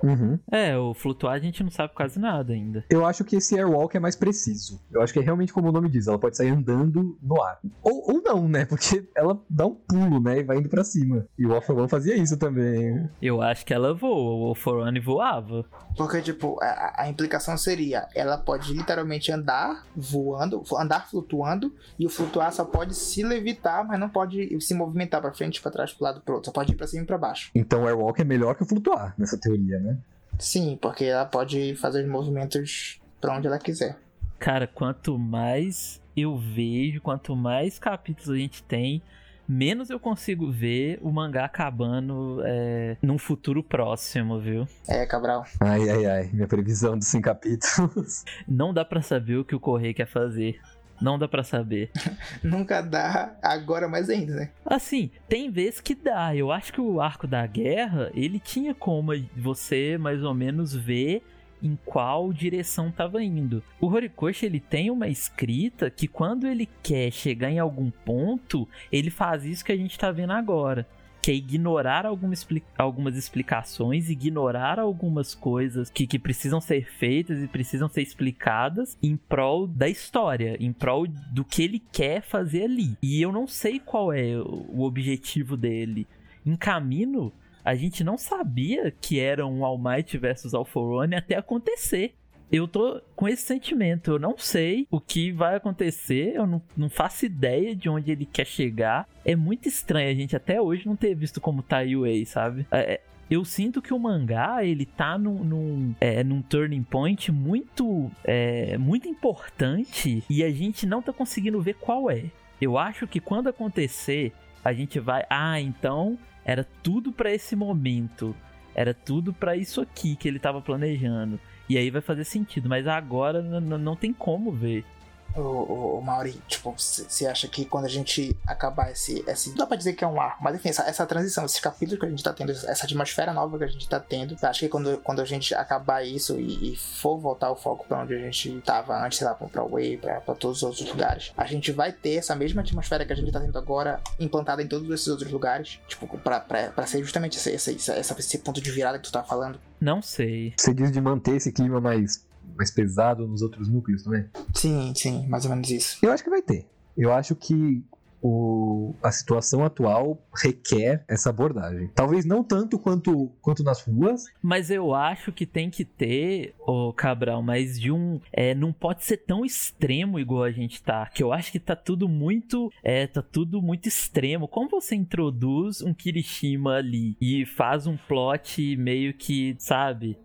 Uhum. É, o flutuar a gente não sabe quase nada ainda. Eu acho que esse airwalk é mais preciso. Eu acho que é realmente como o nome diz, ela pode sair andando no ar. Ou, ou não, né? Porque ela dá um pulo, né? E vai indo pra cima. E o Alpha One fazia isso também. Eu acho que ela voa, o Forone voava. Porque, tipo, a, a, implicação seria, ela pode literalmente andar voando, andar flutuando, e o flutuar só pode se levitar, mas não pode se movimentar pra frente, pra trás, pro lado, pro outro. Só pode ir pra cima e pra baixo. Então o airwalk é melhor que o flutuar, nessa teoria, né? Sim, porque ela pode fazer os movimentos para onde ela quiser. Cara, quanto mais eu vejo, quanto mais capítulos a gente tem, menos eu consigo ver o mangá acabando é, num futuro próximo, viu? É, Cabral. Ai, ai, ai. Minha previsão dos 100 capítulos. Não dá para saber o que o Correio quer fazer. Não dá para saber. Nunca dá, agora mais ainda, né? Assim, tem vezes que dá. Eu acho que o arco da guerra, ele tinha como você mais ou menos ver em qual direção estava indo. O Horikoshi ele tem uma escrita que quando ele quer chegar em algum ponto, ele faz isso que a gente está vendo agora que é ignorar alguma expli algumas explicações, ignorar algumas coisas que, que precisam ser feitas e precisam ser explicadas em prol da história, em prol do que ele quer fazer ali. E eu não sei qual é o objetivo dele. Em caminho, a gente não sabia que era um All Might versus Alforone até acontecer eu tô com esse sentimento. Eu não sei o que vai acontecer, eu não, não faço ideia de onde ele quer chegar. É muito estranho a gente até hoje não ter visto como tá Yue, sabe? É, é, eu sinto que o mangá ele tá num, num, é, num turning point muito, é, muito importante e a gente não tá conseguindo ver qual é. Eu acho que quando acontecer, a gente vai. Ah, então era tudo para esse momento. Era tudo para isso aqui que ele tava planejando. E aí vai fazer sentido, mas agora não tem como ver. O, o, Mauri, tipo, você acha que quando a gente acabar esse, esse. Não dá pra dizer que é um arco, mas enfim, essa, essa transição, esses capítulos que a gente tá tendo, essa atmosfera nova que a gente tá tendo, acho que quando, quando a gente acabar isso e, e for voltar o foco pra onde a gente tava antes, sei lá, pra Way, pra, pra todos os outros lugares, a gente vai ter essa mesma atmosfera que a gente tá tendo agora implantada em todos esses outros lugares, tipo, pra, pra, pra ser justamente esse, esse, esse, esse ponto de virada que tu tá falando. Não sei. Você diz de manter esse clima mais mais pesado nos outros núcleos também? Sim, sim, mais ou menos isso. Eu acho que vai ter. Eu acho que o, a situação atual requer essa abordagem. Talvez não tanto quanto, quanto nas ruas. Mas eu acho que tem que ter, o Cabral, mas de um. É, não pode ser tão extremo igual a gente tá. Que eu acho que tá tudo muito. É, tá tudo muito extremo. Como você introduz um Kirishima ali e faz um plot meio que, sabe?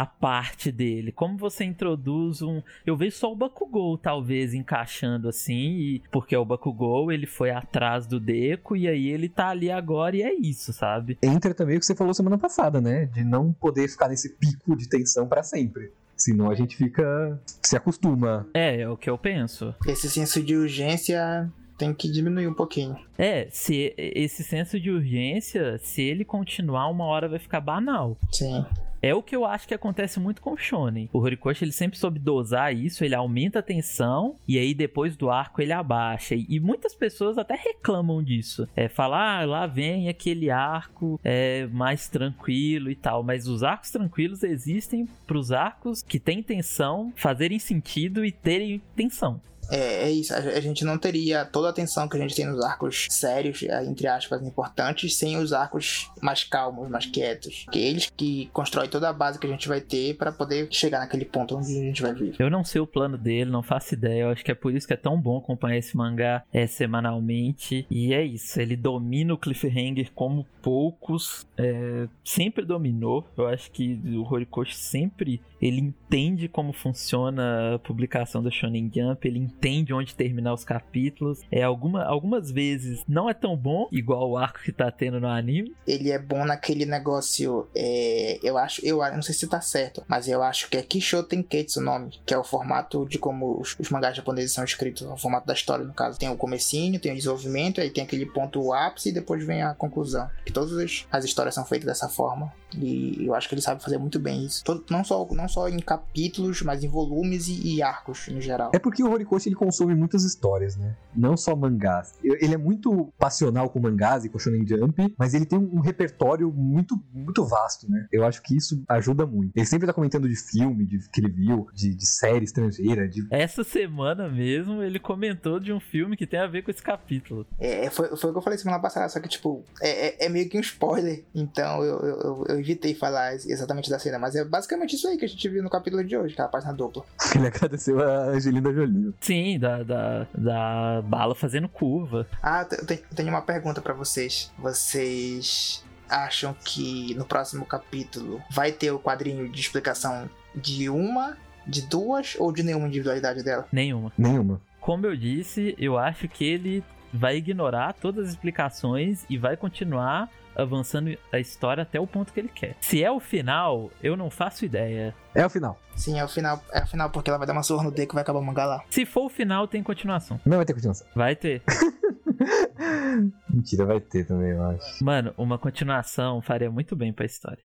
A parte dele? Como você introduz um. Eu vejo só o Bakugou, talvez, encaixando assim, e... porque o Bakugou ele foi atrás do Deco e aí ele tá ali agora e é isso, sabe? Entra também o que você falou semana passada, né? De não poder ficar nesse pico de tensão para sempre. Senão a gente fica. se acostuma. É, é o que eu penso. Esse senso de urgência tem que diminuir um pouquinho. É, se esse senso de urgência, se ele continuar, uma hora vai ficar banal. Sim. É o que eu acho que acontece muito com o Shonen. O Horikoshi ele sempre soube dosar isso, ele aumenta a tensão e aí depois do arco ele abaixa. E muitas pessoas até reclamam disso. É falar, ah, lá vem aquele arco é, mais tranquilo e tal. Mas os arcos tranquilos existem para os arcos que têm tensão fazerem sentido e terem tensão. É, é, isso, a, gente não teria toda a atenção que a gente tem nos arcos sérios, é, entre aspas, importantes, sem os arcos mais calmos, mais quietos. Que eles que constroem toda a base que a gente vai ter para poder chegar naquele ponto onde a gente vai vir. Eu não sei o plano dele, não faço ideia. Eu acho que é por isso que é tão bom acompanhar esse mangá é, semanalmente. E é isso, ele domina o cliffhanger como poucos. É, sempre dominou. Eu acho que o Horikoshi sempre ele entende como funciona a publicação da Shonen Jump, ele entende onde terminar os capítulos. É alguma, algumas vezes não é tão bom, igual o arco que tá tendo no anime. Ele é bom naquele negócio, é, eu acho, eu não sei se tá certo, mas eu acho que é Kisho Tenketsu o nome, que é o formato de como os, os mangás japoneses são escritos, o formato da história no caso. Tem o comecinho, tem o desenvolvimento, aí tem aquele ponto ápice e depois vem a conclusão. Que todas as, as histórias são feitas dessa forma. E eu acho que ele sabe fazer muito bem isso. Todo, não, só, não só em capítulos, mas em volumes e, e arcos no geral. É porque o Horikoshi ele consome muitas histórias, né? Não só mangás. Ele é muito passional com mangás e com Shonen Jump, mas ele tem um repertório muito, muito vasto, né? Eu acho que isso ajuda muito. Ele sempre tá comentando de filme, de que ele viu, de, de série estrangeira. De... Essa semana mesmo ele comentou de um filme que tem a ver com esse capítulo. É, foi, foi o que eu falei semana passada, só que, tipo, é, é, é meio que um spoiler. Então eu, eu, eu, eu evitei falar exatamente da cena, mas é basicamente isso aí que a gente viu no capítulo de hoje, aquela página dupla. Ele agradeceu a Angelina Jolie. Sim, da, da, da bala fazendo curva. Ah, eu tenho uma pergunta para vocês. Vocês acham que no próximo capítulo vai ter o quadrinho de explicação de uma, de duas ou de nenhuma individualidade dela? Nenhuma. Nenhuma. Como eu disse, eu acho que ele vai ignorar todas as explicações e vai continuar avançando a história até o ponto que ele quer. Se é o final, eu não faço ideia. É o final. Sim, é o final. É o final porque ela vai dar uma surra no D que vai acabar o mangá lá. Se for o final, tem continuação. Não vai ter continuação. Vai ter. Mentira, vai ter também, eu acho. Mano, uma continuação faria muito bem pra história.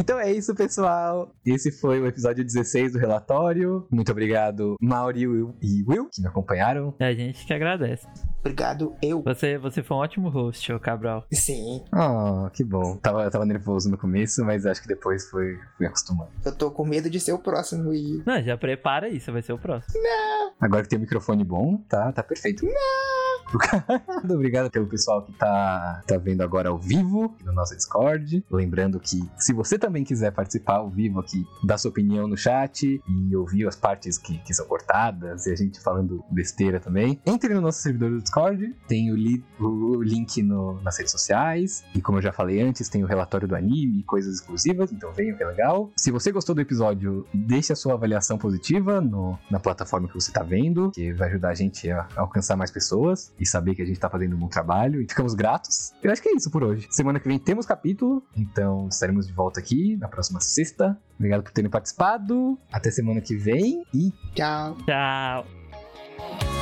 Então é isso, pessoal. Esse foi o episódio 16 do relatório. Muito obrigado, Mauri e Will, que me acompanharam. É a gente que agradece. Obrigado, eu. Você, você foi um ótimo host, ô Cabral. Sim. Oh, que bom. Tava, tava nervoso no começo, mas acho que depois foi, fui acostumando. Eu tô com medo de ser o próximo e. Não, já prepara você vai ser o próximo. Não! Agora que tem o microfone bom, tá, tá perfeito. Não! Muito obrigado pelo pessoal que tá, tá vendo agora ao vivo no nosso Discord. Lembrando que se você também quiser participar ao vivo aqui, dar sua opinião no chat e ouvir as partes que, que são cortadas e a gente falando besteira também, entre no nosso servidor do Discord. Tem o, li o link no, nas redes sociais. E como eu já falei antes, tem o relatório do anime e coisas exclusivas. Então venham que é legal. Se você gostou do episódio, deixe a sua avaliação positiva no, na plataforma que você tá vendo, que vai ajudar a gente a alcançar mais pessoas. E saber que a gente tá fazendo um bom trabalho e ficamos gratos. Eu acho que é isso por hoje. Semana que vem temos capítulo, então estaremos de volta aqui na próxima sexta. Obrigado por terem participado. Até semana que vem e Tchau. Tchau.